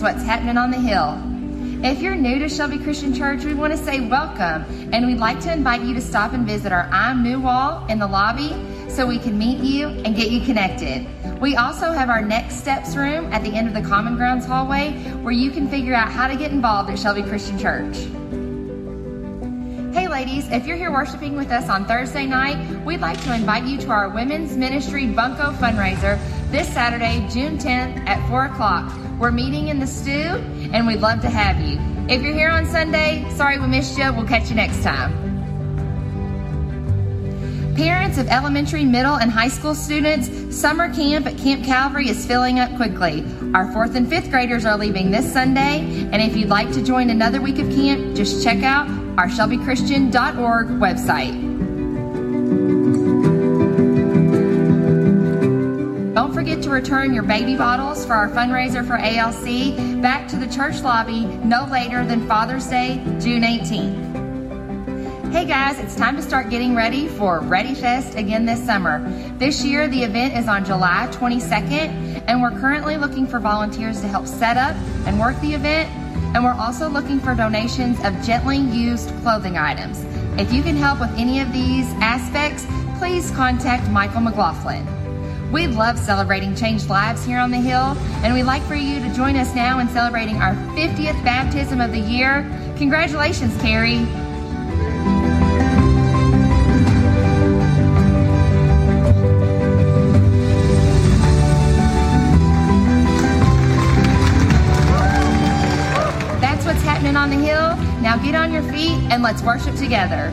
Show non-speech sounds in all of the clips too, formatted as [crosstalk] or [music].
is what's happening on the Hill. If you're new to Shelby Christian Church, we want to say welcome, and we'd like to invite you to stop and visit our I'm New wall in the lobby so we can meet you and get you connected. We also have our Next Steps room at the end of the Common Grounds hallway where you can figure out how to get involved at Shelby Christian Church. Hey, ladies, if you're here worshiping with us on Thursday night, we'd like to invite you to our Women's Ministry Bunko fundraiser this Saturday, June 10th at 4 o'clock. We're meeting in the stew, and we'd love to have you. If you're here on Sunday, sorry we missed you. We'll catch you next time. Parents of elementary, middle, and high school students, summer camp at Camp Calvary is filling up quickly. Our fourth and fifth graders are leaving this Sunday, and if you'd like to join another week of camp, just check out our shelbychristian.org website. Return your baby bottles for our fundraiser for ALC back to the church lobby no later than Father's Day, June 18th. Hey guys, it's time to start getting ready for Ready Fest again this summer. This year, the event is on July 22nd, and we're currently looking for volunteers to help set up and work the event, and we're also looking for donations of gently used clothing items. If you can help with any of these aspects, please contact Michael McLaughlin. We love celebrating changed lives here on the Hill, and we'd like for you to join us now in celebrating our 50th baptism of the year. Congratulations, Carrie. That's what's happening on the Hill. Now get on your feet and let's worship together.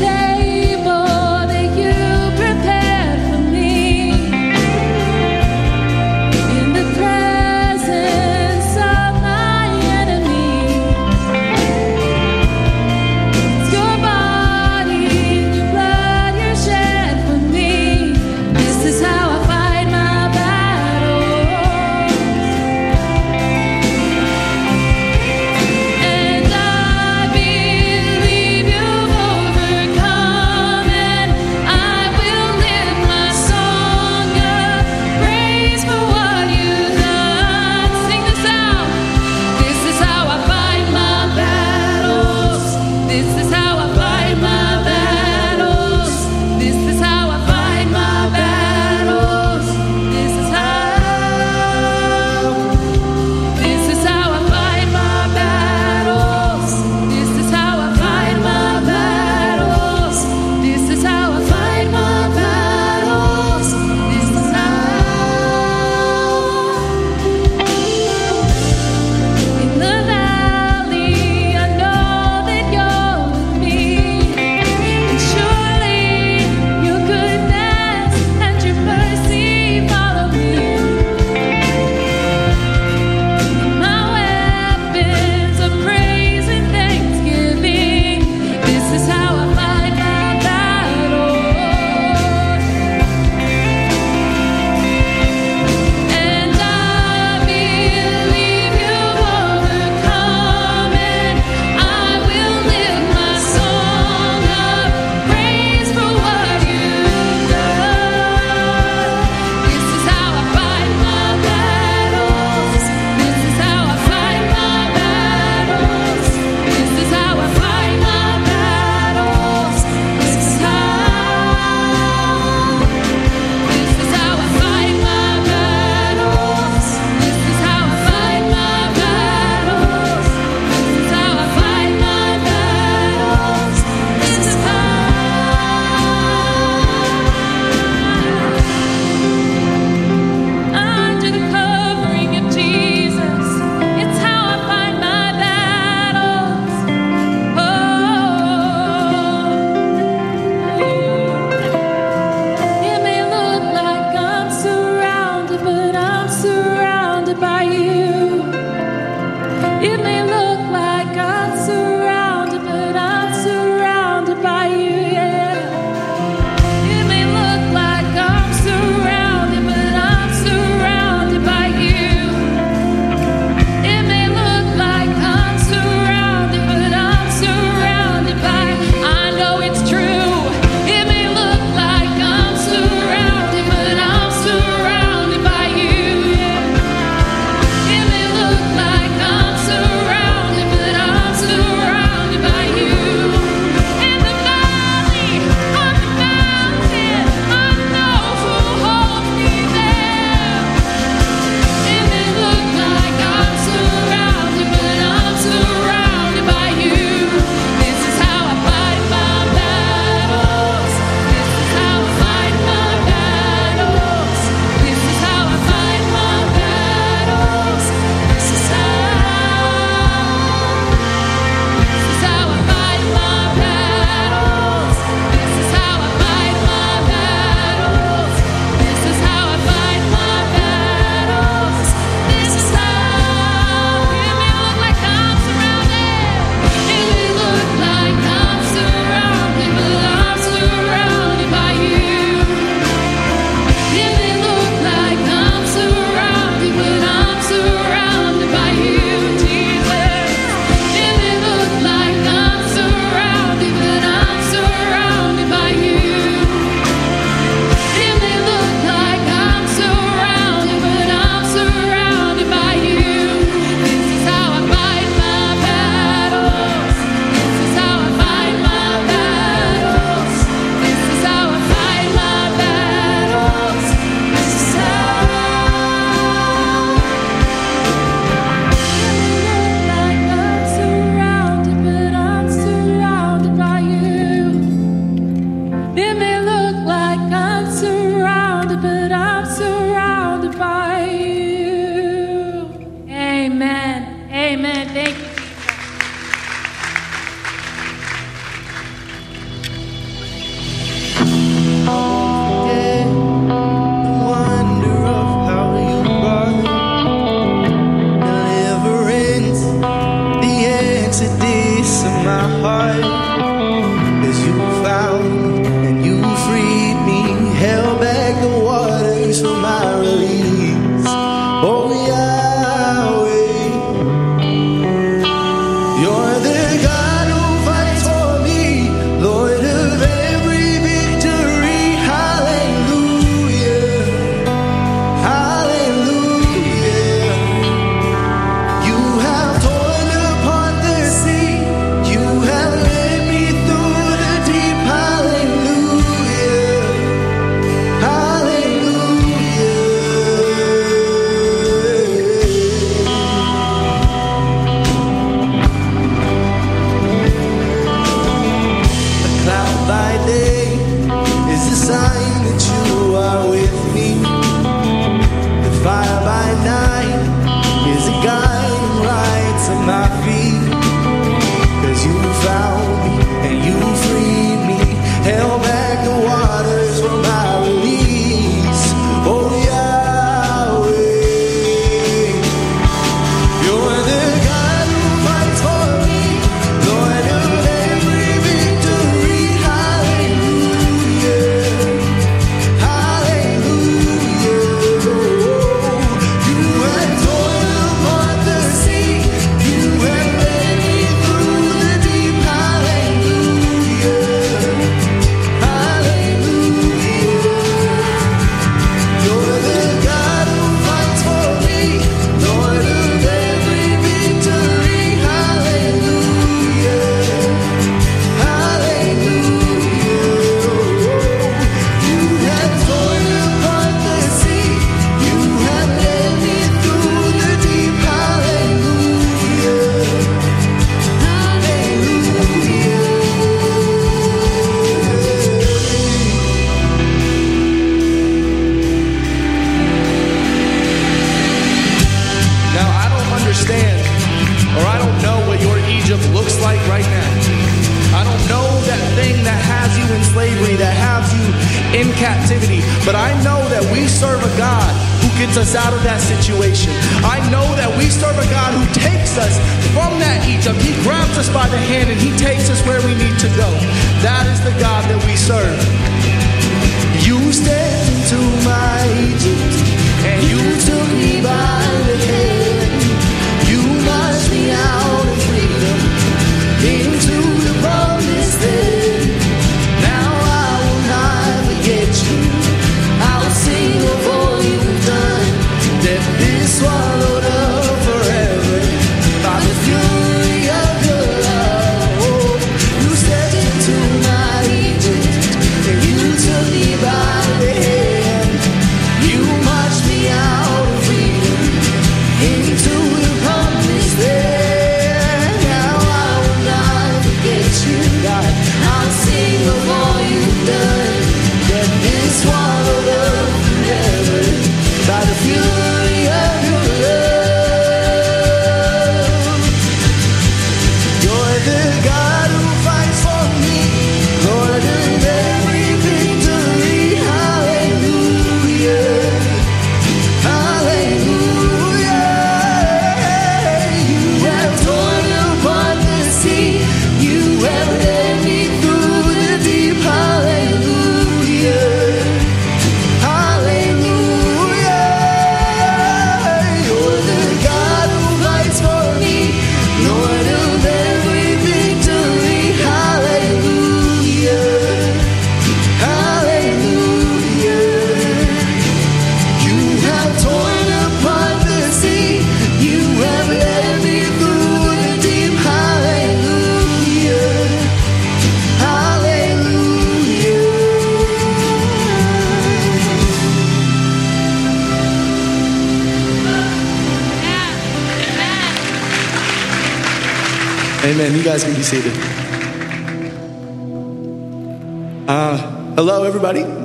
There's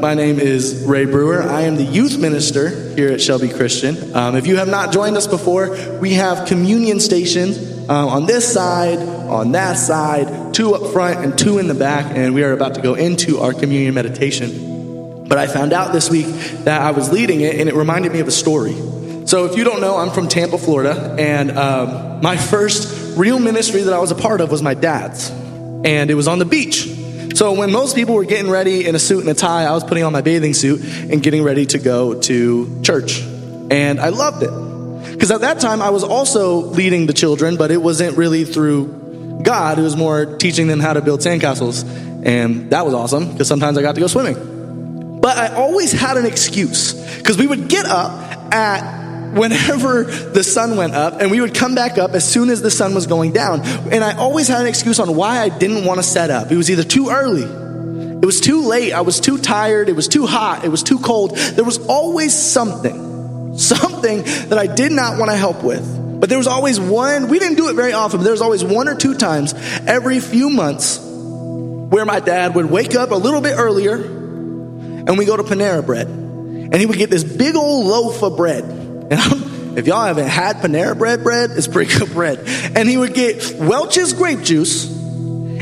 My name is Ray Brewer. I am the youth minister here at Shelby Christian. Um, if you have not joined us before, we have communion stations um, on this side, on that side, two up front and two in the back, and we are about to go into our communion meditation. But I found out this week that I was leading it, and it reminded me of a story. So, if you don't know, I'm from Tampa, Florida, and um, my first real ministry that I was a part of was my dad's, and it was on the beach. So when most people were getting ready in a suit and a tie, I was putting on my bathing suit and getting ready to go to church. And I loved it. Because at that time, I was also leading the children, but it wasn't really through God. It was more teaching them how to build sandcastles. And that was awesome because sometimes I got to go swimming. But I always had an excuse because we would get up at whenever the sun went up and we would come back up as soon as the sun was going down. And I always had an excuse on why I didn't want to set up. It was either too early, it was too late, I was too tired, it was too hot, it was too cold. There was always something, something that I did not want to help with. But there was always one, we didn't do it very often, but there was always one or two times every few months where my dad would wake up a little bit earlier and we go to Panera Bread. And he would get this big old loaf of bread. [laughs] And I'm, if y'all haven't had Panera Bread bread, it's pretty good bread. And he would get Welch's grape juice.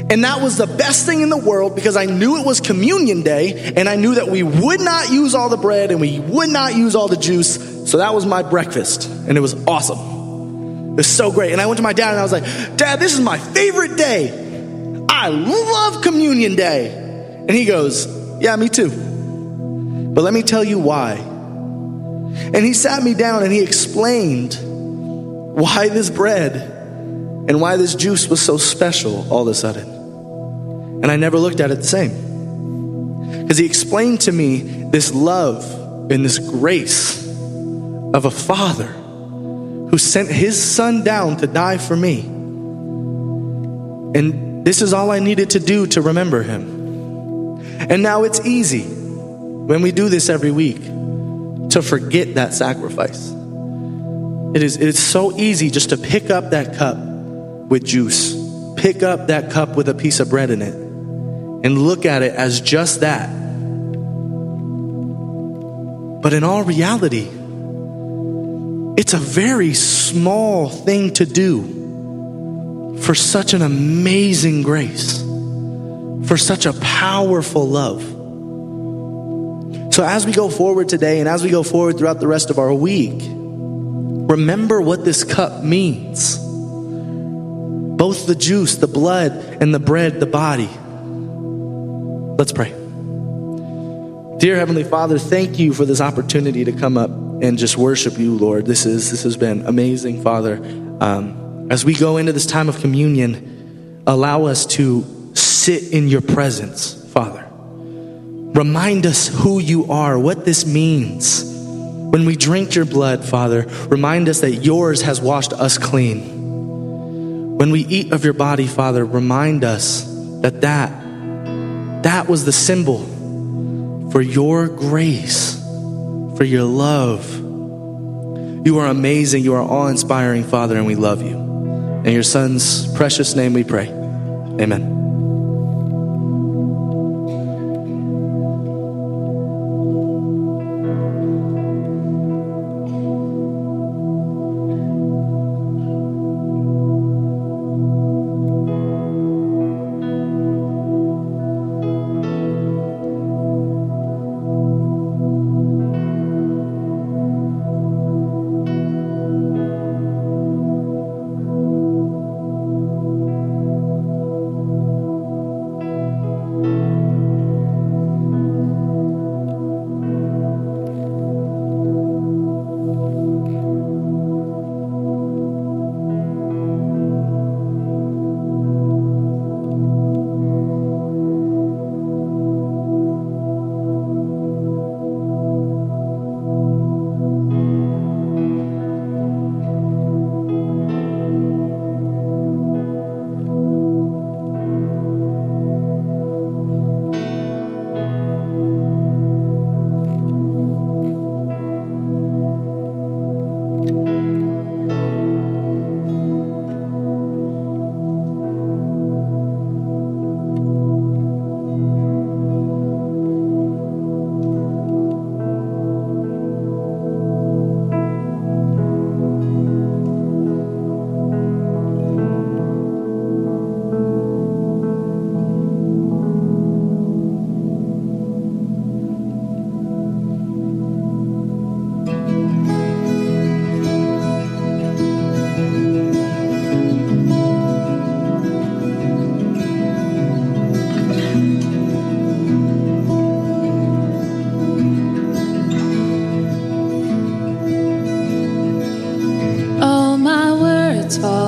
And that was the best thing in the world because I knew it was communion day and I knew that we would not use all the bread and we would not use all the juice. So that was my breakfast and it was awesome. It was so great. And I went to my dad and I was like, Dad, this is my favorite day. I love communion day. And he goes, Yeah, me too. But let me tell you why. And he sat me down and he explained why this bread and why this juice was so special all of a sudden. And I never looked at it the same. Because he explained to me this love and this grace of a father who sent his son down to die for me. And this is all I needed to do to remember him. And now it's easy when we do this every week to forget that sacrifice. It is, it is so easy just to pick up that cup with juice, pick up that cup with a piece of bread in it, and look at it as just that. But in all reality, it's a very small thing to do for such an amazing grace, for such a powerful love. So, as we go forward today and as we go forward throughout the rest of our week, remember what this cup means both the juice, the blood, and the bread, the body. Let's pray. Dear Heavenly Father, thank you for this opportunity to come up and just worship you, Lord. This is this has been amazing, Father. Um, as we go into this time of communion, allow us to sit in your presence, Father. Remind us who you are, what this means. When we drink your blood, Father, remind us that yours has washed us clean. When we eat of your body, Father, remind us that that, that was the symbol for your grace, for your love. You are amazing. You are awe inspiring, Father, and we love you. In your Son's precious name we pray. Amen. at all.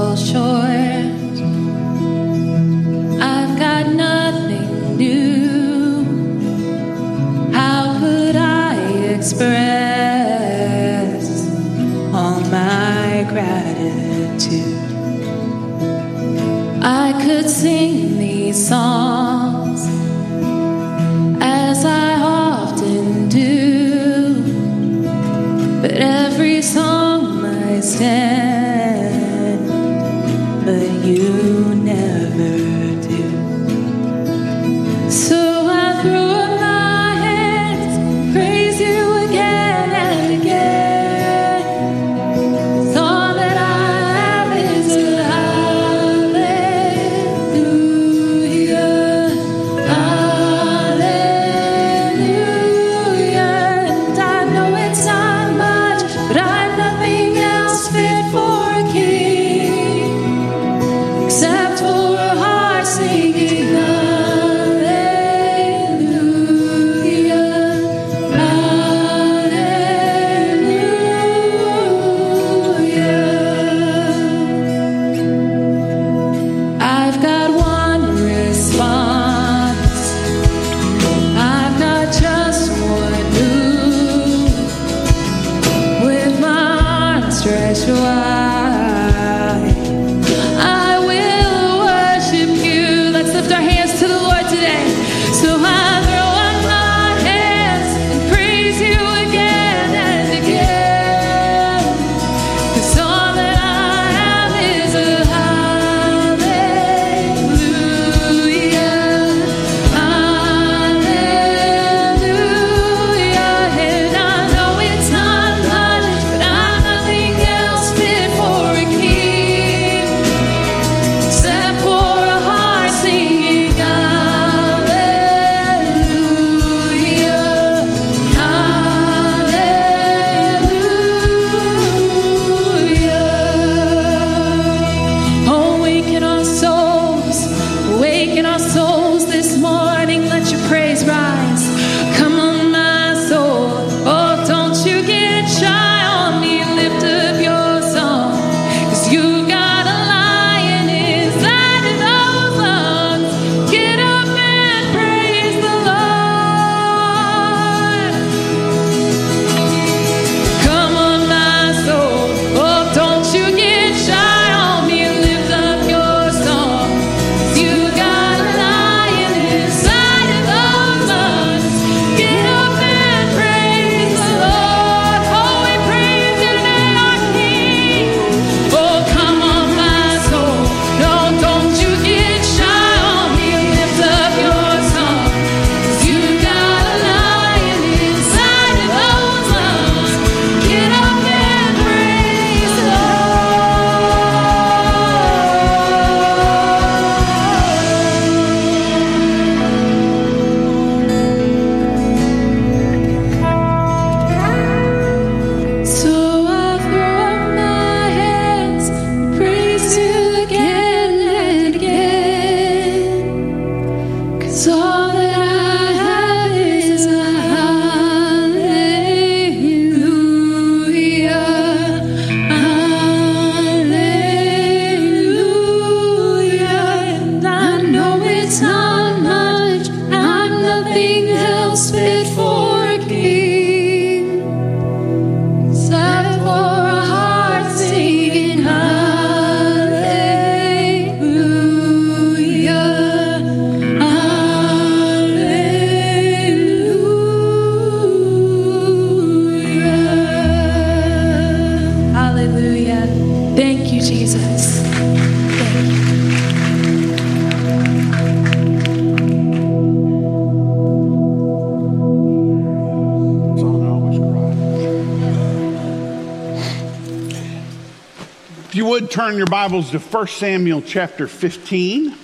you would turn your Bibles to 1 Samuel chapter 15.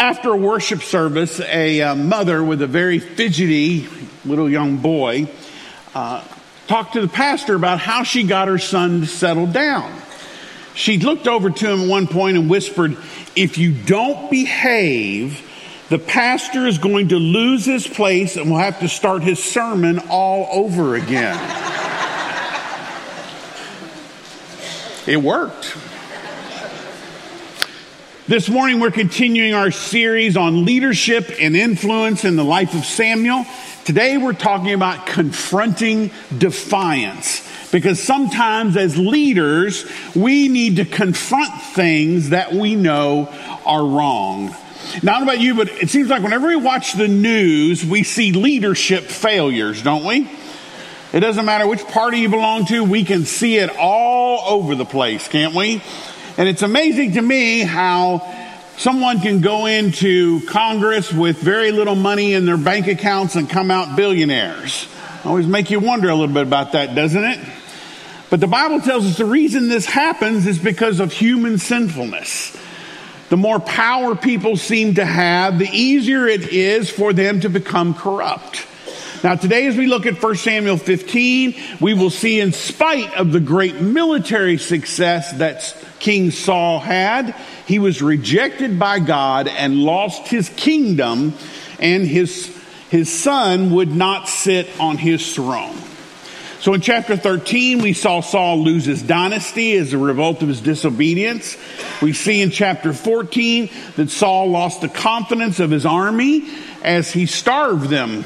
After a worship service, a uh, mother with a very fidgety little young boy uh, talked to the pastor about how she got her son to settle down. She looked over to him at one point and whispered, If you don't behave, the pastor is going to lose his place and will have to start his sermon all over again. It worked. This morning, we're continuing our series on leadership and influence in the life of Samuel. Today, we're talking about confronting defiance because sometimes as leaders, we need to confront things that we know are wrong. Now, I don't know about you, but it seems like whenever we watch the news, we see leadership failures, don't we? It doesn't matter which party you belong to, we can see it all over the place, can't we? And it's amazing to me how someone can go into Congress with very little money in their bank accounts and come out billionaires. Always make you wonder a little bit about that, doesn't it? But the Bible tells us the reason this happens is because of human sinfulness. The more power people seem to have, the easier it is for them to become corrupt. Now, today, as we look at 1 Samuel 15, we will see, in spite of the great military success that King Saul had, he was rejected by God and lost his kingdom, and his, his son would not sit on his throne. So in chapter 13, we saw Saul lose his dynasty as a revolt of his disobedience. We see in chapter 14 that Saul lost the confidence of his army as he starved them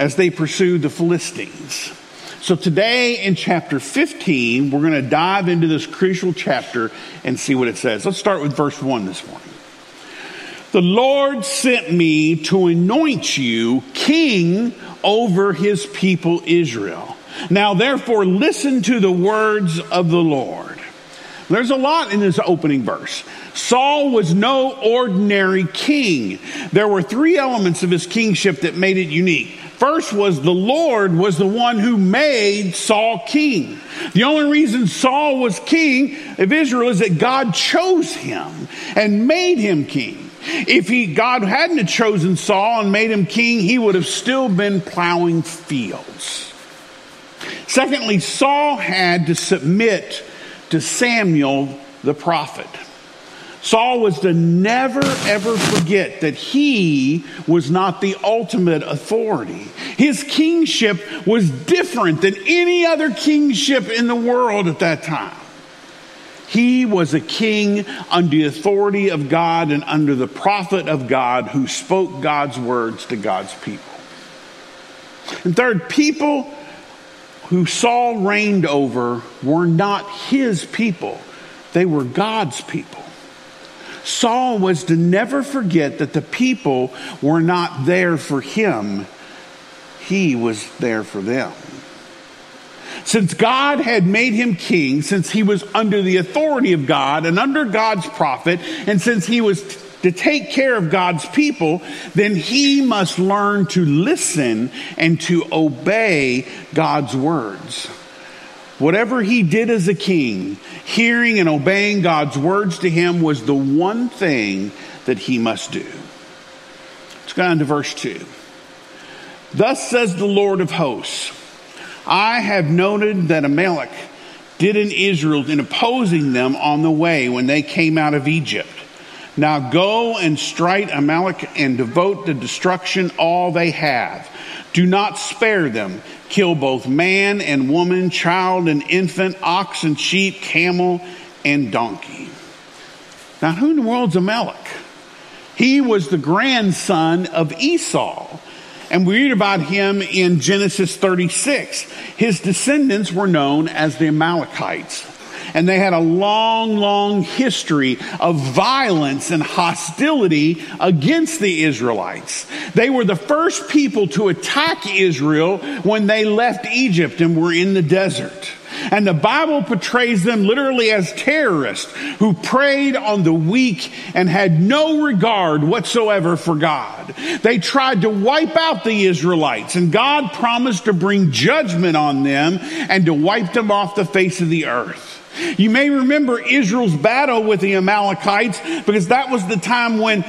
as they pursued the Philistines. So today in chapter 15, we're going to dive into this crucial chapter and see what it says. Let's start with verse 1 this morning. The Lord sent me to anoint you king over his people Israel. Now therefore listen to the words of the Lord. There's a lot in this opening verse. Saul was no ordinary king. There were three elements of his kingship that made it unique. First was the Lord was the one who made Saul king. The only reason Saul was king of Israel is that God chose him and made him king. If he, God hadn't chosen Saul and made him king, he would have still been plowing fields. Secondly, Saul had to submit to Samuel the prophet. Saul was to never ever forget that he was not the ultimate authority. His kingship was different than any other kingship in the world at that time. He was a king under the authority of God and under the prophet of God who spoke God's words to God's people. And third, people who Saul reigned over were not his people, they were God's people. Saul was to never forget that the people were not there for him, he was there for them. Since God had made him king, since he was under the authority of God and under God's prophet, and since he was to take care of God's people, then he must learn to listen and to obey God's words. Whatever he did as a king, hearing and obeying God's words to him was the one thing that he must do. Let's go on to verse 2. Thus says the Lord of hosts I have noted that Amalek did in Israel in opposing them on the way when they came out of Egypt. Now go and strike Amalek and devote to destruction all they have. Do not spare them. Kill both man and woman, child and infant, ox and sheep, camel and donkey. Now, who in the world's Amalek? He was the grandson of Esau. And we read about him in Genesis 36. His descendants were known as the Amalekites and they had a long, long history of violence and hostility against the Israelites. They were the first people to attack Israel when they left Egypt and were in the desert. And the Bible portrays them literally as terrorists who preyed on the weak and had no regard whatsoever for God. They tried to wipe out the Israelites and God promised to bring judgment on them and to wipe them off the face of the earth. You may remember Israel's battle with the Amalekites because that was the time when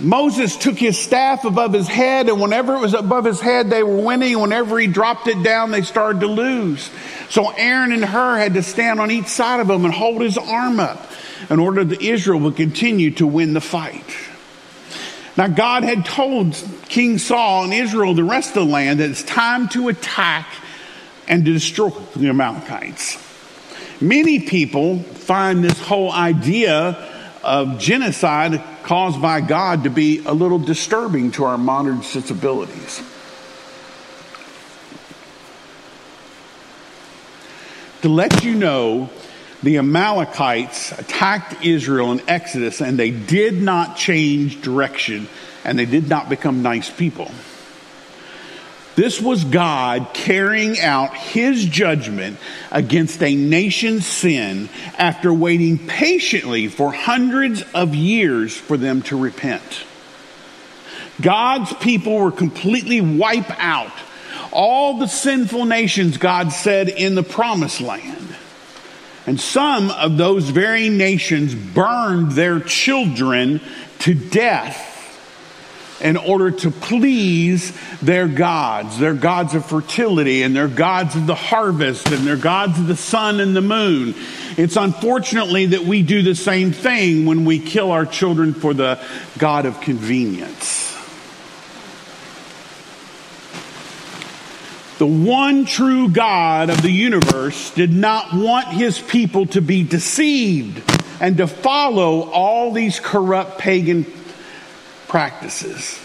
Moses took his staff above his head, and whenever it was above his head, they were winning. Whenever he dropped it down, they started to lose. So Aaron and Hur had to stand on each side of him and hold his arm up in order that Israel would continue to win the fight. Now, God had told King Saul and Israel, the rest of the land, that it's time to attack and to destroy the Amalekites. Many people find this whole idea of genocide caused by God to be a little disturbing to our modern sensibilities. to let you know the Amalekites attacked Israel in Exodus and they did not change direction and they did not become nice people. This was God carrying out his judgment against a nation's sin after waiting patiently for hundreds of years for them to repent. God's people were completely wiped out. All the sinful nations, God said, in the promised land. And some of those very nations burned their children to death in order to please their gods, their gods of fertility and their gods of the harvest and their gods of the sun and the moon. It's unfortunately that we do the same thing when we kill our children for the God of convenience. The one true God of the universe did not want his people to be deceived and to follow all these corrupt pagan practices.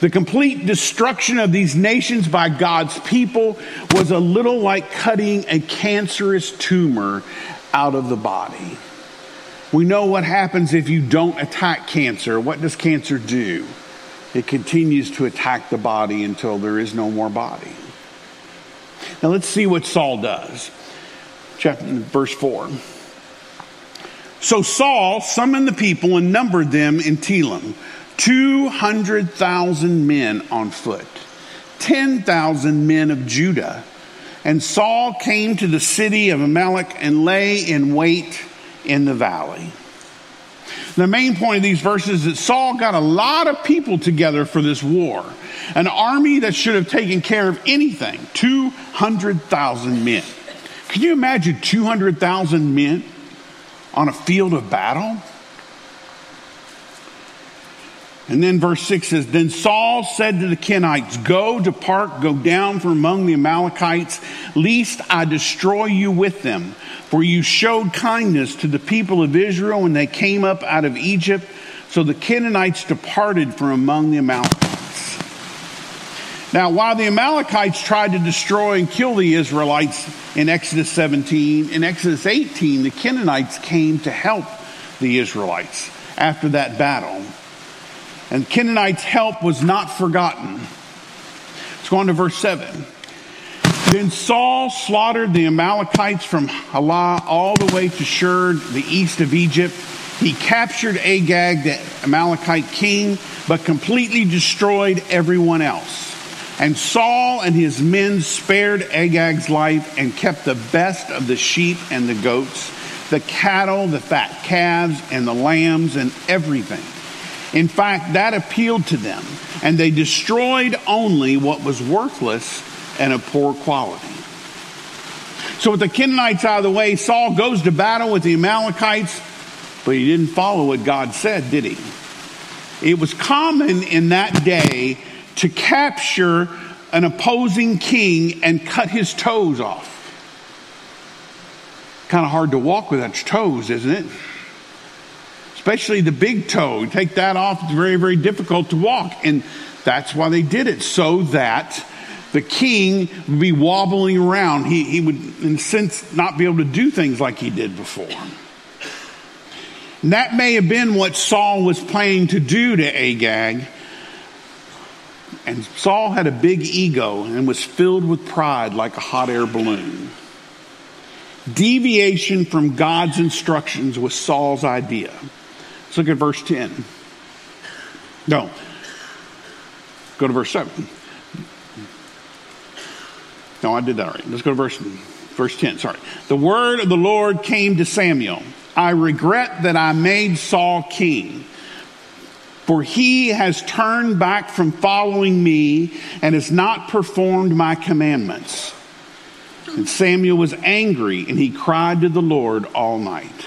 The complete destruction of these nations by God's people was a little like cutting a cancerous tumor out of the body. We know what happens if you don't attack cancer. What does cancer do? It continues to attack the body until there is no more body. Now let's see what Saul does. Chapter verse 4. So Saul summoned the people and numbered them in Telaim, 200,000 men on foot, 10,000 men of Judah. And Saul came to the city of Amalek and lay in wait in the valley. The main point of these verses is that Saul got a lot of people together for this war. An army that should have taken care of anything 200,000 men. Can you imagine 200,000 men on a field of battle? And then verse 6 says, Then Saul said to the Kenites, Go, depart, go down from among the Amalekites, lest I destroy you with them. For you showed kindness to the people of Israel when they came up out of Egypt. So the Kenites departed from among the Amalekites. Now, while the Amalekites tried to destroy and kill the Israelites in Exodus 17, in Exodus 18, the Kenites came to help the Israelites after that battle. And Kenites' help was not forgotten. Let's go on to verse 7. Then Saul slaughtered the Amalekites from Havilah all the way to Shur, the east of Egypt. He captured Agag, the Amalekite king, but completely destroyed everyone else. And Saul and his men spared Agag's life and kept the best of the sheep and the goats, the cattle, the fat calves, and the lambs, and everything. In fact, that appealed to them, and they destroyed only what was worthless and of poor quality. So, with the Kenites out of the way, Saul goes to battle with the Amalekites, but he didn't follow what God said, did he? It was common in that day to capture an opposing king and cut his toes off. Kind of hard to walk without your toes, isn't it? Especially the big toe. Take that off, it's very, very difficult to walk. And that's why they did it, so that the king would be wobbling around. He, he would, in a sense, not be able to do things like he did before. And that may have been what Saul was planning to do to Agag. And Saul had a big ego and was filled with pride like a hot air balloon. Deviation from God's instructions was Saul's idea. Let's look at verse 10. No. Go to verse 7. No, I did that already. Let's go to verse, verse 10. Sorry. The word of the Lord came to Samuel. I regret that I made Saul king, for he has turned back from following me and has not performed my commandments. And Samuel was angry and he cried to the Lord all night.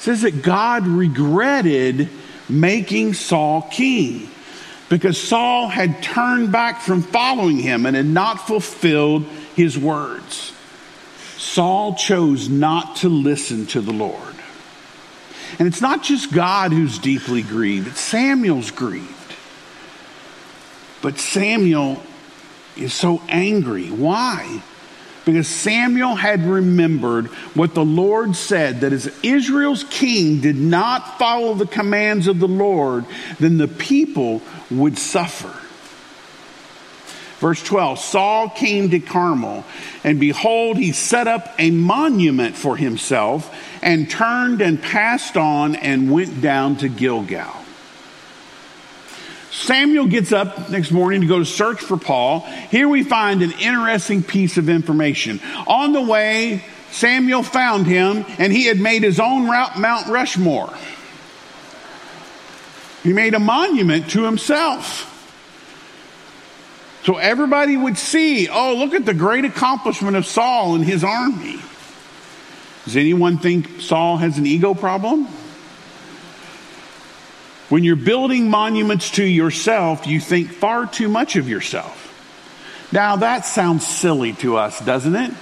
Says that God regretted making Saul king because Saul had turned back from following him and had not fulfilled his words. Saul chose not to listen to the Lord. And it's not just God who's deeply grieved, it's Samuel's grieved. But Samuel is so angry. Why? Because Samuel had remembered what the Lord said that as Israel's king did not follow the commands of the Lord, then the people would suffer. Verse 12 Saul came to Carmel, and behold, he set up a monument for himself, and turned and passed on and went down to Gilgal. Samuel gets up next morning to go to search for Saul. Here we find an interesting piece of information. On the way, Samuel found him, and he had made his own route, Mount Rushmore. He made a monument to himself. So everybody would see, oh, look at the great accomplishment of Saul and his army. Does anyone think Saul has an ego problem? When you're building monuments to yourself, you think far too much of yourself. Now that sounds silly to us, doesn't it?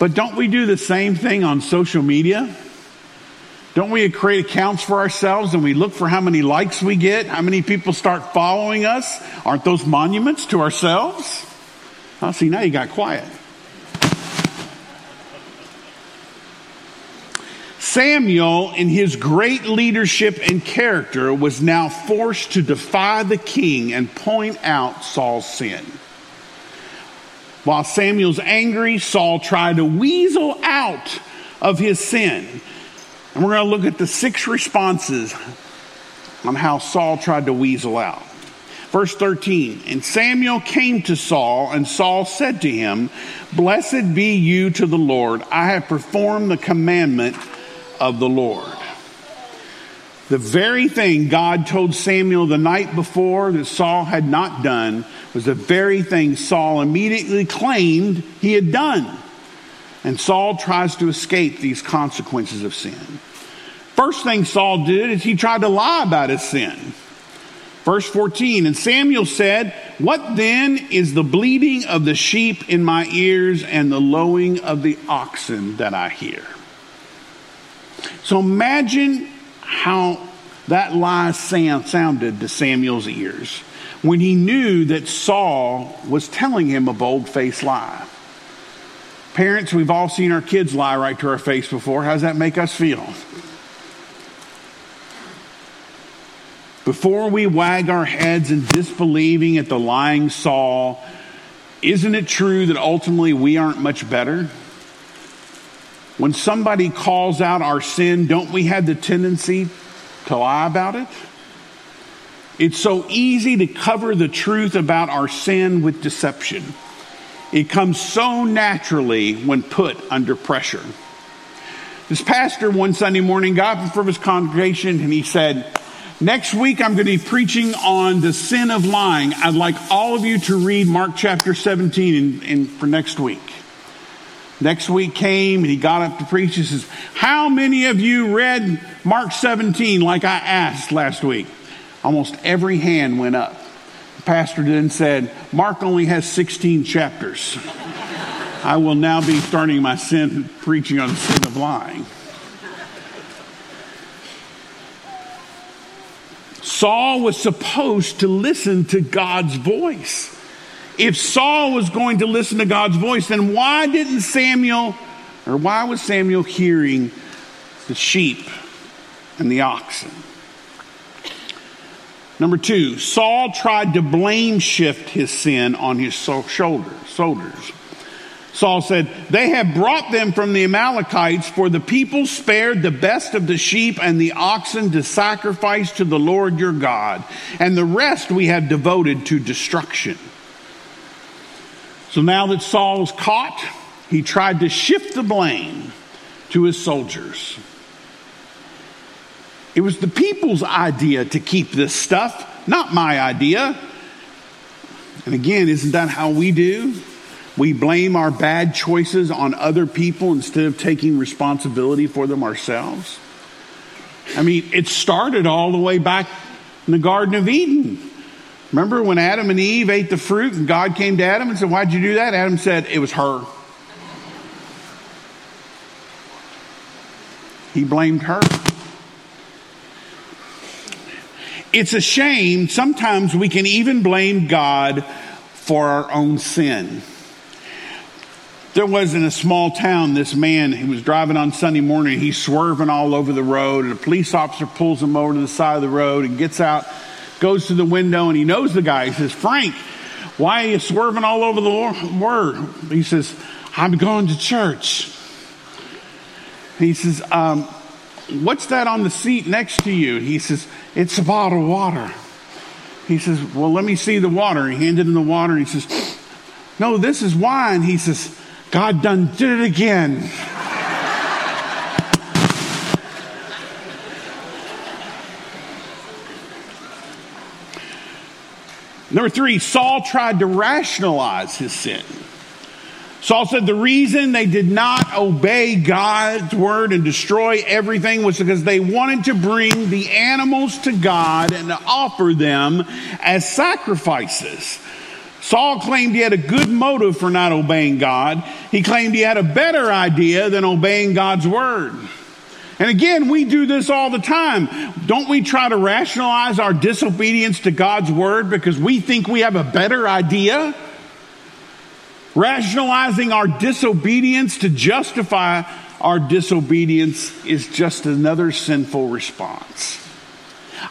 But don't we do the same thing on social media? Don't we create accounts for ourselves and we look for how many likes we get, how many people start following us? Aren't those monuments to ourselves? Oh, see, now you got quiet. Samuel, in his great leadership and character, was now forced to defy the king and point out Saul's sin. While Samuel's angry, Saul tried to weasel out of his sin. And we're going to look at the six responses on how Saul tried to weasel out. Verse 13, and Samuel came to Saul, and Saul said to him, Blessed be you to the Lord. I have performed the commandment of the Lord. The very thing God told Samuel the night before that Saul had not done was the very thing Saul immediately claimed he had done. And Saul tries to escape these consequences of sin. First thing Saul did is he tried to lie about his sin. Verse 14, and Samuel said, What then is the bleating of the sheep in my ears and the lowing of the oxen that I hear? So imagine how that lie sounded to Samuel's ears when he knew that Saul was telling him a bold faced lie. Parents, we've all seen our kids lie right to our face before. How does that make us feel? Before we wag our heads in disbelieving at the lying Saul, isn't it true that ultimately we aren't much better? When somebody calls out our sin, don't we have the tendency to lie about it? It's so easy to cover the truth about our sin with deception. It comes so naturally when put under pressure. This pastor one Sunday morning got up from his congregation and he said, Next week I'm going to be preaching on the sin of lying. I'd like all of you to read Mark chapter 17 in, in, for next week. Next week came and he got up to preach. He says, How many of you read Mark 17 like I asked last week? Almost every hand went up. The pastor then said, Mark only has 16 chapters. I will now be starting my sin preaching on the sin of lying. Saul was supposed to listen to God's voice. If Saul was going to listen to God's voice, then why didn't Samuel, or why was Samuel hearing the sheep and the oxen? Number two, Saul tried to blame shift his sin on his shoulders. shoulders. Saul said, They have brought them from the Amalekites, for the people spared the best of the sheep and the oxen to sacrifice to the Lord your God, and the rest we have devoted to destruction. So now that Saul was caught, he tried to shift the blame to his soldiers. It was the people's idea to keep this stuff, not my idea. And again, isn't that how we do? We blame our bad choices on other people instead of taking responsibility for them ourselves. I mean, it started all the way back in the Garden of Eden. Remember when Adam and Eve ate the fruit and God came to Adam and said, Why'd you do that? Adam said, It was her. He blamed her. It's a shame. Sometimes we can even blame God for our own sin. There was in a small town this man who was driving on Sunday morning. He's swerving all over the road, and a police officer pulls him over to the side of the road and gets out, goes to the window, and he knows the guy. He says, Frank, why are you swerving all over the word? He says, I'm going to church. He says, um, What's that on the seat next to you? He says, It's a bottle of water. He says, Well, let me see the water. He handed him the water. He says, No, this is wine. He says, God done did it again. Number three, Saul tried to rationalize his sin. Saul said the reason they did not obey God's word and destroy everything was because they wanted to bring the animals to God and to offer them as sacrifices. Saul claimed he had a good motive for not obeying God. He claimed he had a better idea than obeying God's word. And again, we do this all the time. Don't we try to rationalize our disobedience to God's word because we think we have a better idea? Rationalizing our disobedience to justify our disobedience is just another sinful response.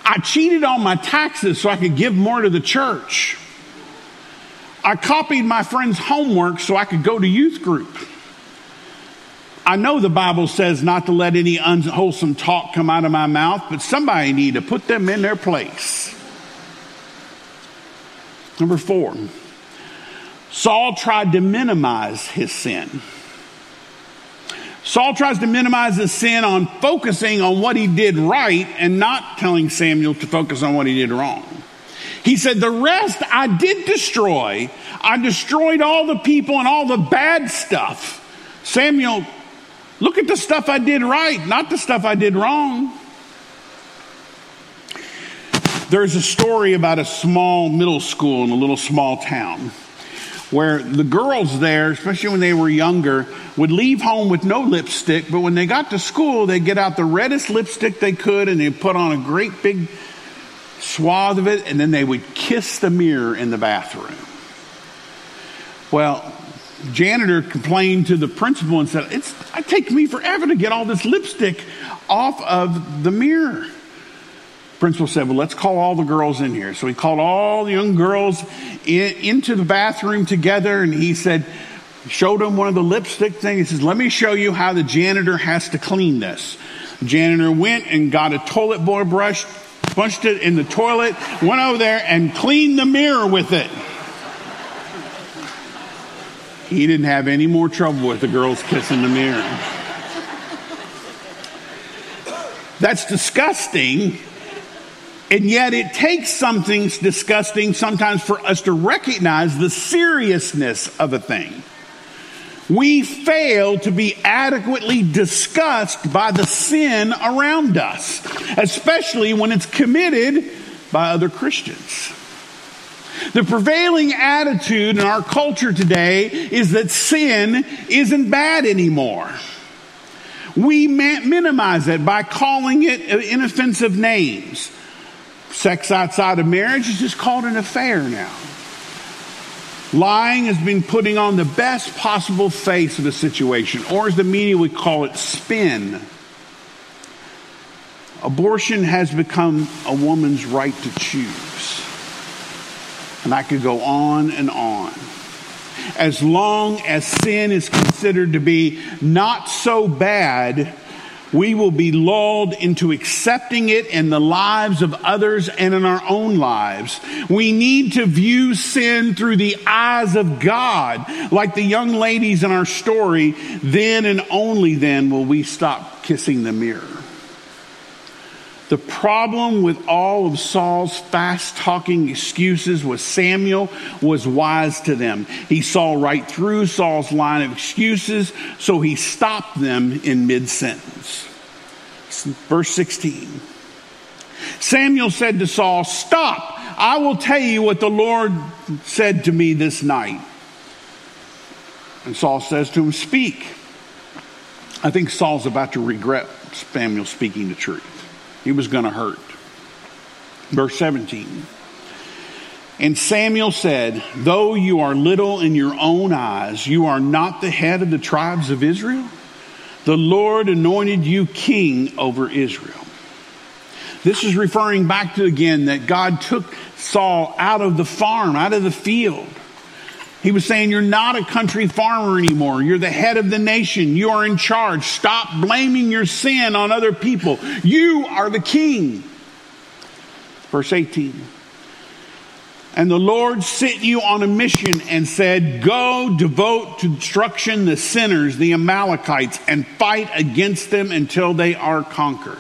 I cheated on my taxes so I could give more to the church. I copied my friend's homework so I could go to youth group. I know the Bible says not to let any unwholesome talk come out of my mouth, but somebody need to put them in their place. Number four, Saul tried to minimize his sin. Saul tries to minimize his sin on focusing on what he did right and not telling Samuel to focus on what he did wrong. He said, The rest I did destroy. I destroyed all the people and all the bad stuff. Samuel, look at the stuff I did right, not the stuff I did wrong. There's a story about a small middle school in a little small town where the girls there, especially when they were younger, would leave home with no lipstick, but when they got to school, they'd get out the reddest lipstick they could and they'd put on a great big swath of it, and then they would kiss the mirror in the bathroom. Well, janitor complained to the principal and said, "It's it takes me forever to get all this lipstick off of the mirror." Principal said, "Well, let's call all the girls in here." So he called all the young girls in, into the bathroom together, and he said, showed them one of the lipstick things. He says, "Let me show you how the janitor has to clean this." Janitor went and got a toilet brush, punched it in the toilet, went over there and cleaned the mirror with it. He didn't have any more trouble with the girls kissing the mirror. That's disgusting. And yet it takes something disgusting sometimes for us to recognize the seriousness of a thing. We fail to be adequately discussed by the sin around us, especially when it's committed by other Christians. The prevailing attitude in our culture today is that sin isn't bad anymore. We minimize it by calling it uh, inoffensive names. Sex outside of marriage is just called an affair now. Lying has been putting on the best possible face of a situation, or as the media would call it, spin. Abortion has become a woman's right to choose. And I could go on and on. As long as sin is considered to be not so bad, we will be lulled into accepting it in the lives of others and in our own lives. We need to view sin through the eyes of God, like the young ladies in our story. Then and only then will we stop kissing the mirror. The problem with all of Saul's fast talking excuses was Samuel was wise to them. He saw right through Saul's line of excuses, so he stopped them in mid sentence. Verse 16. Samuel said to Saul, Stop, I will tell you what the Lord said to me this night. And Saul says to him, Speak. I think Saul's about to regret Samuel speaking the truth. He was going to hurt. Verse 17. And Samuel said, Though you are little in your own eyes, you are not the head of the tribes of Israel. The Lord anointed you king over Israel. This is referring back to again that God took Saul out of the farm, out of the field. He was saying, You're not a country farmer anymore. You're the head of the nation. You are in charge. Stop blaming your sin on other people. You are the king. Verse 18. And the Lord sent you on a mission and said, Go devote to destruction the sinners, the Amalekites, and fight against them until they are conquered.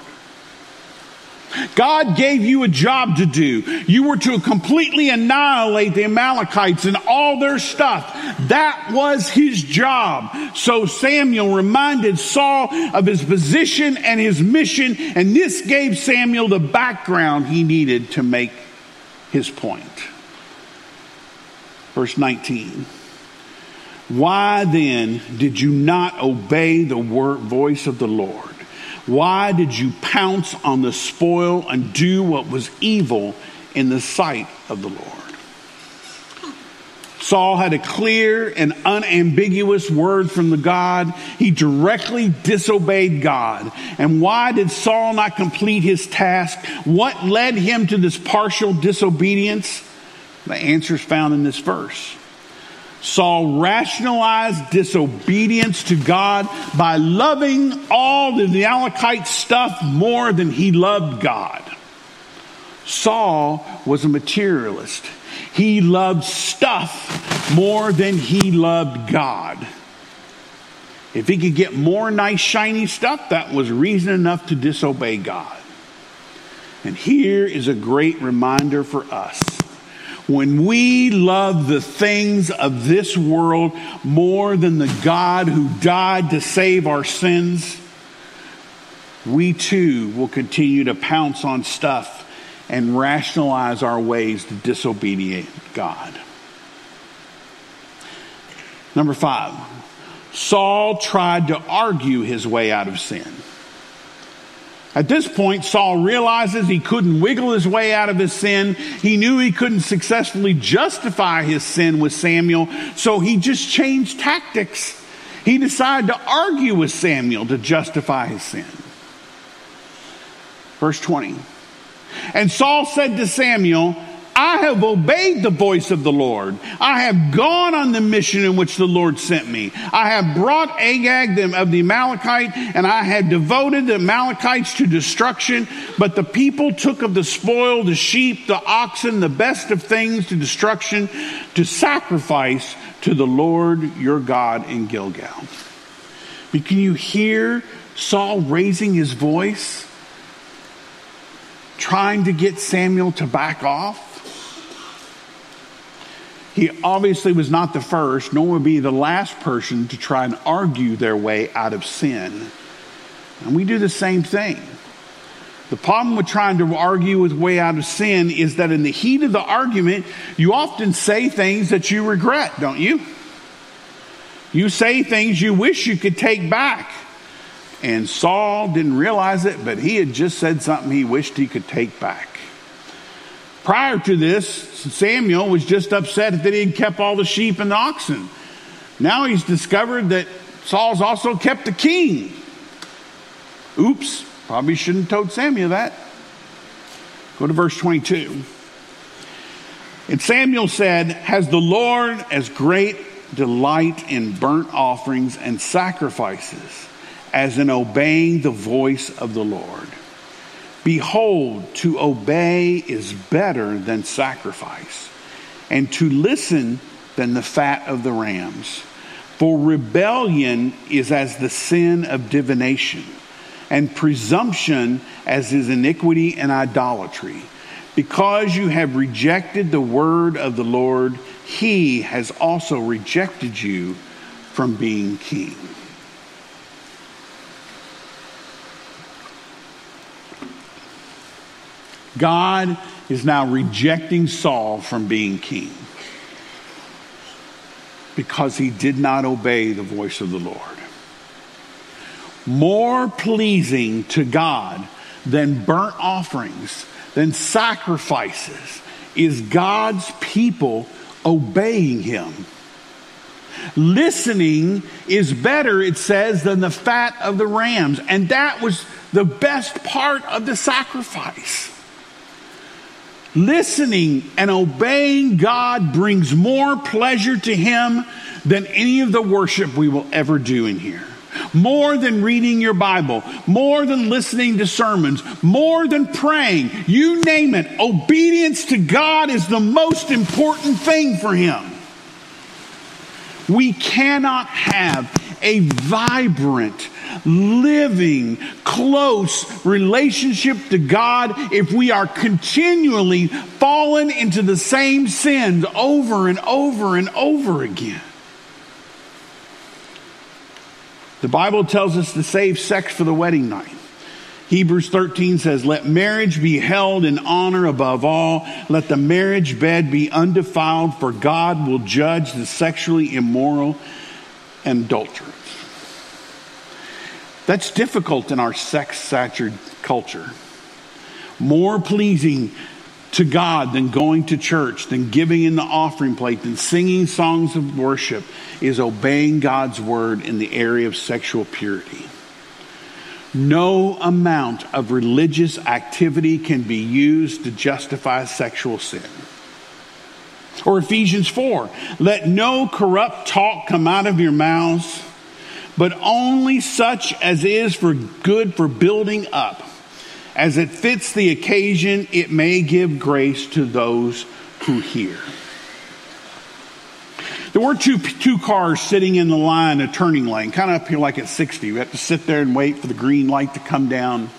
God gave you a job to do. You were to completely annihilate the Amalekites and all their stuff. That was his job. So Samuel reminded Saul of his position and his mission, and this gave Samuel the background he needed to make his point. Verse 19. Why then did you not obey the voice of the Lord? Why did you pounce on the spoil and do what was evil in the sight of the Lord? Saul had a clear and unambiguous word from the God. He directly disobeyed God. And why did Saul not complete his task? What led him to this partial disobedience? The answer is found in this verse. Saul rationalized disobedience to God by loving all the Amalekite stuff more than he loved God. Saul was a materialist. He loved stuff more than he loved God. If he could get more nice, shiny stuff, that was reason enough to disobey God. And here is a great reminder for us when we love the things of this world more than the God who died to save our sins, we too will continue to pounce on stuff and rationalize our ways to disobedient God. Number five, Saul tried to argue his way out of sin. At this point, Saul realizes he couldn't wiggle his way out of his sin. He knew he couldn't successfully justify his sin with Samuel, so he just changed tactics. He decided to argue with Samuel to justify his sin. Verse 20. And Saul said to Samuel, I have obeyed the voice of the Lord. I have gone on the mission in which the Lord sent me. I have brought Agag of the Amalekite, and I had devoted the Amalekites to destruction. But the people took of the spoil, the sheep, the oxen, the best of things to destruction, to sacrifice to the Lord your God in Gilgal. But can you hear Saul raising his voice? Trying to get Samuel to back off? He obviously was not the first, nor would be the last person to try and argue their way out of sin. And we do the same thing. The problem with trying to argue with way out of sin is that in the heat of the argument, you often say things that you regret, don't you? You say things you wish you could take back. And Saul didn't realize it, but he had just said something he wished he could take back. Prior to this, Samuel was just upset that he had kept all the sheep and the oxen. Now he's discovered that Saul's also kept the king. Oops, probably shouldn't have told Samuel that. Go to verse 22. And Samuel said, Has the Lord as great delight in burnt offerings and sacrifices as in obeying the voice of the Lord? Behold, to obey is better than sacrifice, and to listen than the fat of the rams. For rebellion is as the sin of divination, and presumption as is iniquity and idolatry. Because you have rejected the word of the Lord, he has also rejected you from being king. God is now rejecting Saul from being king because he did not obey the voice of the Lord. More pleasing to God than burnt offerings, than sacrifices, is God's people obeying him. Listening is better, it says, than the fat of the rams. And that was the best part of the sacrifice. Listening and obeying God brings more pleasure to Him than any of the worship we will ever do in here. More than reading your Bible, more than listening to sermons, more than praying, you name it, obedience to God is the most important thing for Him. We cannot have a vibrant, living, close relationship to God if we are continually falling into the same sins over and over and over again. The Bible tells us to save sex for the wedding night. Hebrews 13 says, Let marriage be held in honor above all. Let the marriage bed be undefiled, for God will judge the sexually immoral and adulterers. That's difficult in our sex saturated culture. More pleasing to God than going to church, than giving in the offering plate, than singing songs of worship is obeying God's word in the area of sexual purity. No amount of religious activity can be used to justify sexual sin. Or Ephesians 4 let no corrupt talk come out of your mouths, but only such as is for good for building up. As it fits the occasion, it may give grace to those who hear. There were two, two cars sitting in the line, a turning lane, kind of up here like at 60. We have to sit there and wait for the green light to come down.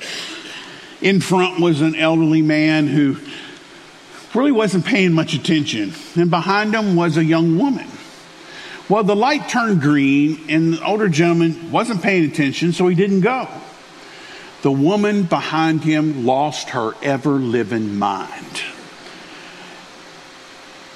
In front was an elderly man who really wasn't paying much attention. And behind him was a young woman. Well, the light turned green, and the older gentleman wasn't paying attention, so he didn't go. The woman behind him lost her ever living mind.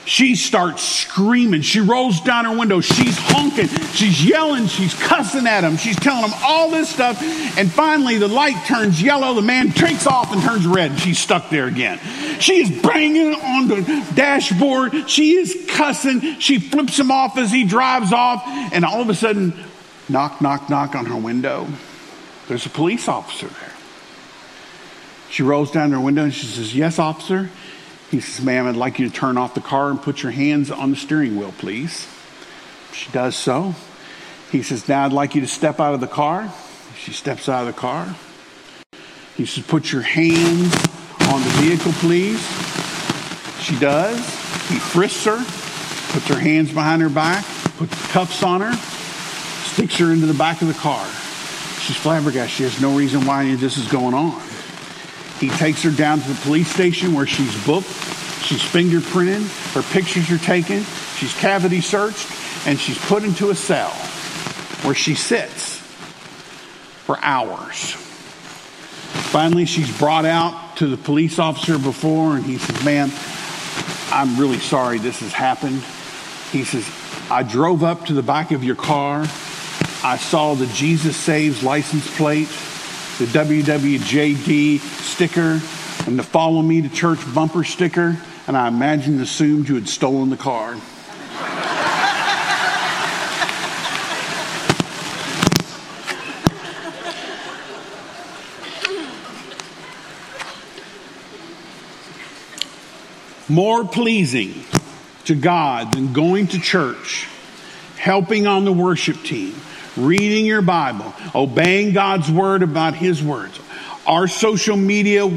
She starts screaming. She rolls down her window. She's honking. She's yelling. She's cussing at him. She's telling him all this stuff. And finally, the light turns yellow. The man takes off and turns red. And she's stuck there again. She is banging on the dashboard. She is cussing. She flips him off as he drives off. And all of a sudden, knock, knock, knock on her window. There's a police officer there. She rolls down her window and she says, Yes, officer. He says, Ma'am, I'd like you to turn off the car and put your hands on the steering wheel, please. She does so. He says, Now I'd like you to step out of the car. She steps out of the car. He says, Put your hands on the vehicle, please. She does. He frisks her, puts her hands behind her back, puts cuffs on her, sticks her into the back of the car. She's flabbergasted. She has no reason why this is going on. He takes her down to the police station where she's booked. She's fingerprinted. Her pictures are taken. She's cavity searched. And she's put into a cell where she sits for hours. Finally, she's brought out to the police officer before, and he says, Ma'am, I'm really sorry this has happened. He says, I drove up to the back of your car. I saw the Jesus Saves license plate, the WWJD sticker, and the Follow Me to Church bumper sticker, and I imagined assumed you had stolen the car. More pleasing to God than going to church, helping on the worship team, reading your Bible, obeying God's word about His words. Our social media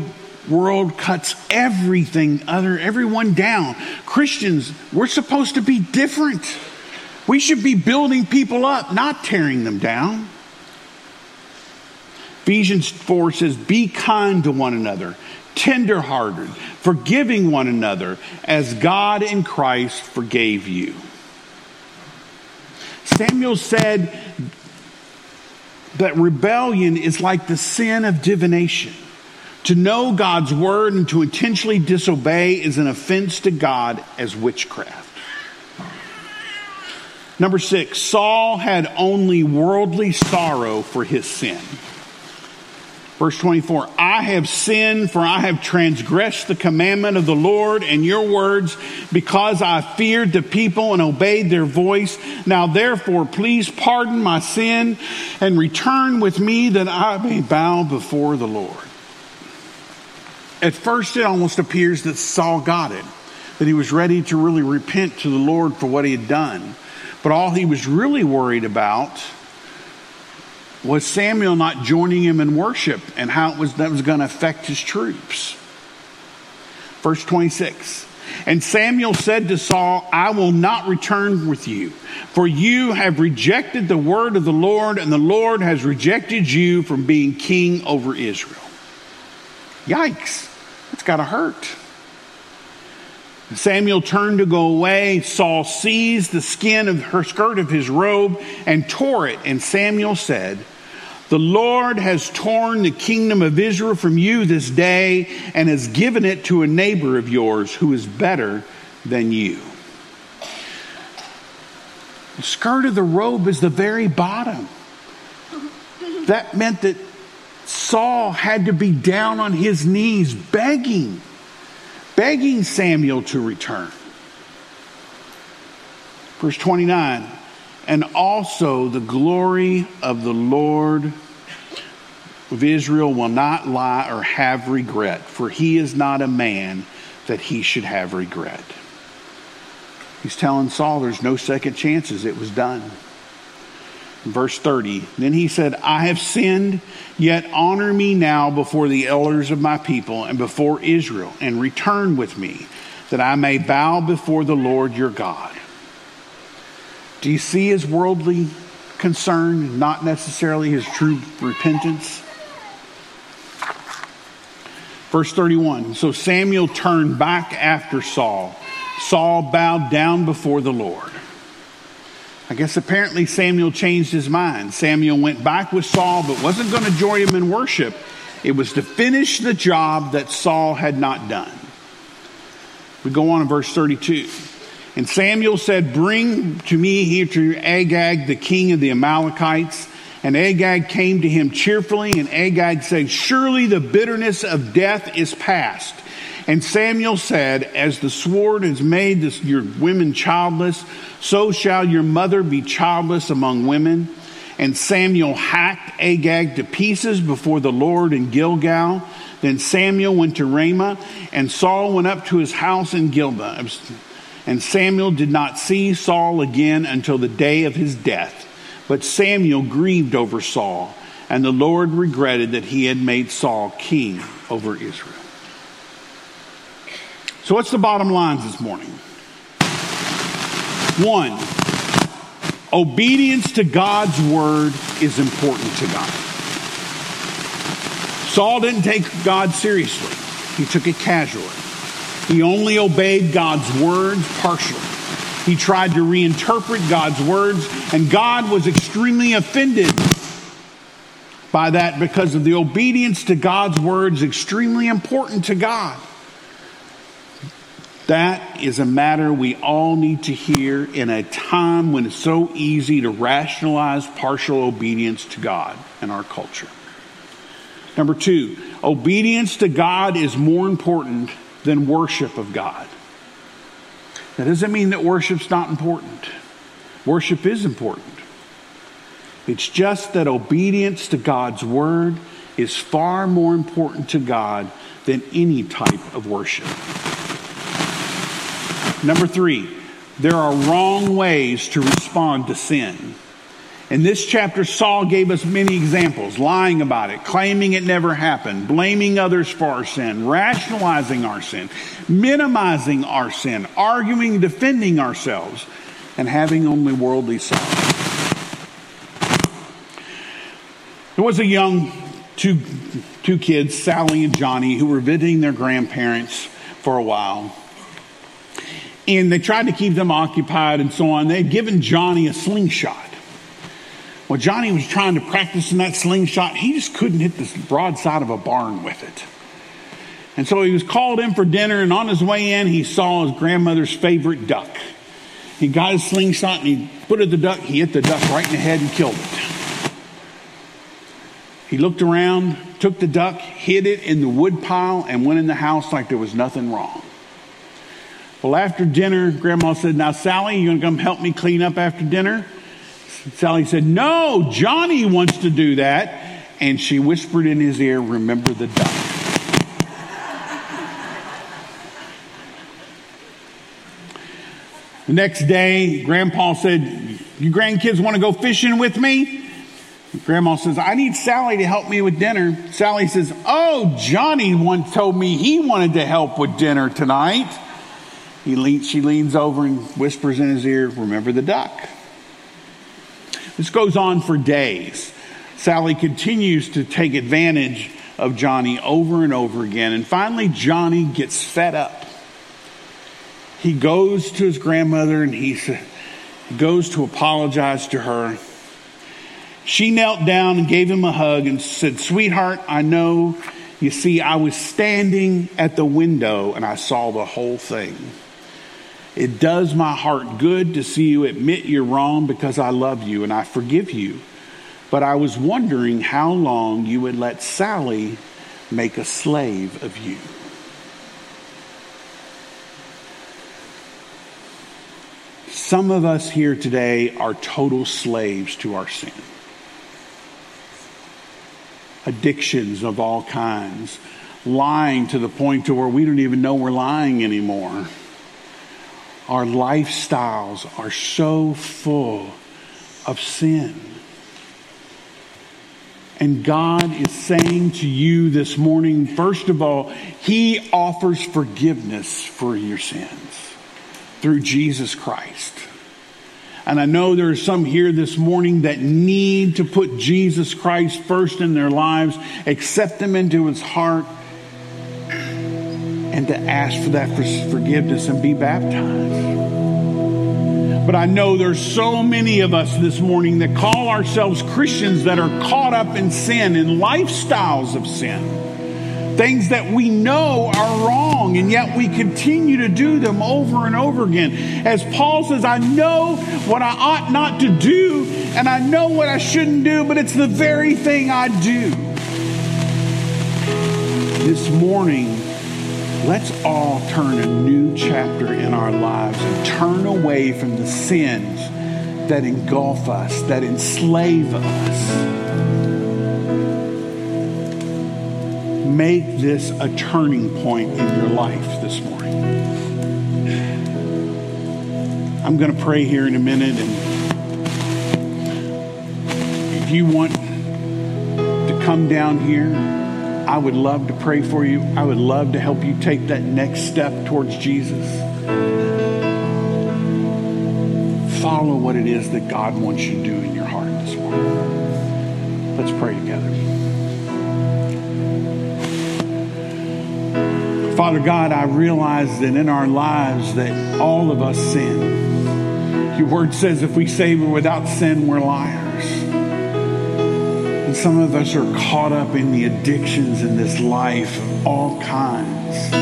world cuts everything other everyone down. Christians, we're supposed to be different. We should be building people up, not tearing them down. Ephesians 4 says, Be kind to one another, tenderhearted, forgiving one another, as God in Christ forgave you. Samuel said that rebellion is like the sin of divination. To know God's word and to intentionally disobey is an offense to God as witchcraft. Number six, Saul had only worldly sorrow for his sin. Verse 24, I have sinned, for I have transgressed the commandment of the Lord and your words, because I feared the people and obeyed their voice. Now therefore, please pardon my sin and return with me that I may bow before the Lord. At first, it almost appears that Saul got it, that he was ready to really repent to the Lord for what he had done. But all he was really worried about was Samuel not joining him in worship and how it was that was going to affect his troops. Verse 26. And Samuel said to Saul, I will not return with you, for you have rejected the word of the Lord, and the Lord has rejected you from being king over Israel. Yikes. That's got to hurt. Samuel turned to go away. Saul seized the skin of her skirt of his robe and tore it. And Samuel said, The Lord has torn the kingdom of Israel from you this day and has given it to a neighbor of yours who is better than you. The skirt of the robe is the very bottom. That meant that Saul had to be down on his knees begging begging Samuel to return. Verse 29 And also the glory of the Lord of Israel will not lie or have regret, for he is not a man that he should have regret. He's telling Saul there's no second chances, it was done. Verse 30 Then he said, I have sinned, yet honor me now before the elders of my people and before Israel, and return with me, that I may bow before the Lord your God. Do you see his worldly concern, not necessarily his true repentance? Verse 31 So Samuel turned back after Saul. Saul bowed down before the Lord. I guess apparently Samuel changed his mind. Samuel went back with Saul, but wasn't going to join him in worship. It was to finish the job that Saul had not done. We go on in verse 32. And Samuel said, Bring to me here to Agag, the king of the Amalekites. And Agag came to him cheerfully, and Agag said, Surely the bitterness of death is past. And Samuel said, As the sword has made this, your women childless, so shall your mother be childless among women. And Samuel hacked Agag to pieces before the Lord in Gilgal. Then Samuel went to Ramah, and Saul went up to his house in Gilgal. And Samuel did not see Saul again until the day of his death. But Samuel grieved over Saul, and the Lord regretted that he had made Saul king over Israel. So, what's the bottom lines this morning? One, obedience to God's word is important to God. Saul didn't take God seriously, he took it casually. He only obeyed God's words partially. He tried to reinterpret God's words, and God was extremely offended by that because of the obedience to God's words extremely important to God. That is a matter we all need to hear in a time when it's so easy to rationalize partial obedience to God in our culture. Number two, obedience to God is more important than worship of God. That doesn't mean that worship's not important. Worship is important. It's just that obedience to God's word is far more important to God than any type of worship. Number three, there are wrong ways to respond to sin. In this chapter, Saul gave us many examples lying about it, claiming it never happened, blaming others for our sin, rationalizing our sin, minimizing our sin, arguing, defending ourselves, and having only worldly sorrow. There was a young two, two kids, Sally and Johnny, who were visiting their grandparents for a while. And they tried to keep them occupied and so on. They had given Johnny a slingshot. Well, Johnny was trying to practice in that slingshot. He just couldn't hit the broadside of a barn with it. And so he was called in for dinner, and on his way in, he saw his grandmother's favorite duck. He got his slingshot and he put at the duck. He hit the duck right in the head and killed it. He looked around, took the duck, hid it in the wood pile, and went in the house like there was nothing wrong. Well, after dinner, Grandma said, Now, Sally, you going to come help me clean up after dinner? Sally said, No, Johnny wants to do that. And she whispered in his ear, Remember the duck. The next day, Grandpa said, You grandkids want to go fishing with me? Grandma says, I need Sally to help me with dinner. Sally says, Oh, Johnny once told me he wanted to help with dinner tonight. He leans, she leans over and whispers in his ear, Remember the duck. This goes on for days. Sally continues to take advantage of Johnny over and over again. And finally, Johnny gets fed up. He goes to his grandmother and he goes to apologize to her. She knelt down and gave him a hug and said, Sweetheart, I know. You see, I was standing at the window and I saw the whole thing. It does my heart good to see you admit you're wrong because I love you and I forgive you. But I was wondering how long you would let Sally make a slave of you. Some of us here today are total slaves to our sin. Addictions of all kinds, lying to the point to where we don't even know we're lying anymore. Our lifestyles are so full of sin. And God is saying to you this morning, first of all, He offers forgiveness for your sins through Jesus Christ. And I know there are some here this morning that need to put Jesus Christ first in their lives, accept Him into His heart, and to ask for that forgiveness and be baptized. But I know there's so many of us this morning that call ourselves Christians that are caught up in sin, in lifestyles of sin things that we know are wrong, and yet we continue to do them over and over again. As Paul says, I know what I ought not to do, and I know what I shouldn't do, but it's the very thing I do. This morning, let's all turn a new chapter in our lives and turn away from the sins that engulf us, that enslave us. make this a turning point in your life this morning. I'm going to pray here in a minute, and if you want to come down here, I would love to pray for you. I would love to help you take that next step towards Jesus. Follow what it is that God wants you to do in your heart this morning. Let's pray together. Father God, I realize that in our lives that all of us sin. Your word says if we say we're without sin, we're liars. Some of us are caught up in the addictions in this life all kinds.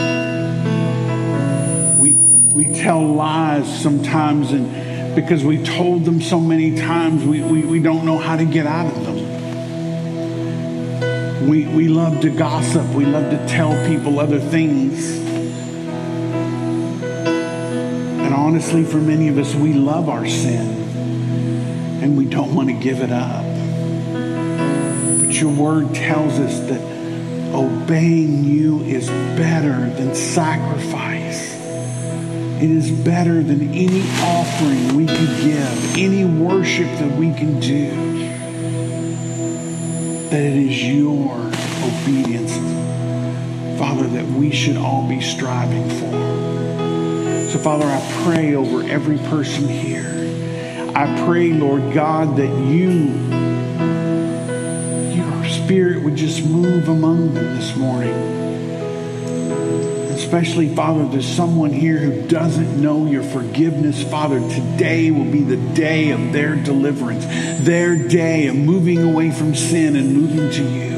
We, we tell lies sometimes and because we told them so many times, we, we, we don't know how to get out of them. We, we love to gossip. We love to tell people other things. And honestly, for many of us, we love our sin and we don't want to give it up. Your word tells us that obeying you is better than sacrifice. It is better than any offering we could give, any worship that we can do that it is your obedience, Father, that we should all be striving for. So, Father, I pray over every person here. I pray, Lord God, that you, spirit would just move among them this morning especially, Father, there's someone here who doesn't know your forgiveness. Father, today will be the day of their deliverance, their day of moving away from sin and moving to you.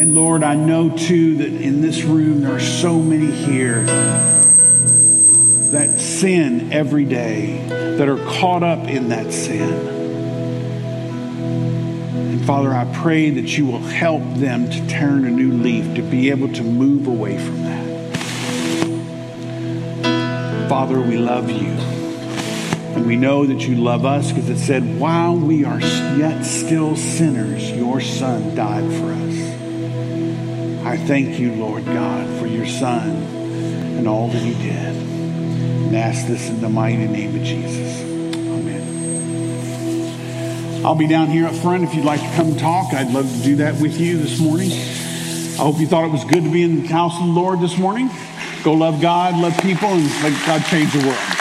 And Lord, I know too that in this room there are so many here that sin every day, that are caught up in that sin. Father, I pray that you will help them to turn a new leaf, to be able to move away from that. Father, we love you. And we know that you love us because it said, while we are yet still sinners, your Son died for us. I thank you, Lord God, for your Son and all that he did. And ask this in the mighty name of Jesus. I'll be down here up front if you'd like to come talk. I'd love to do that with you this morning. I hope you thought it was good to be in the house of the Lord this morning. Go love God, love people, and let God change the world.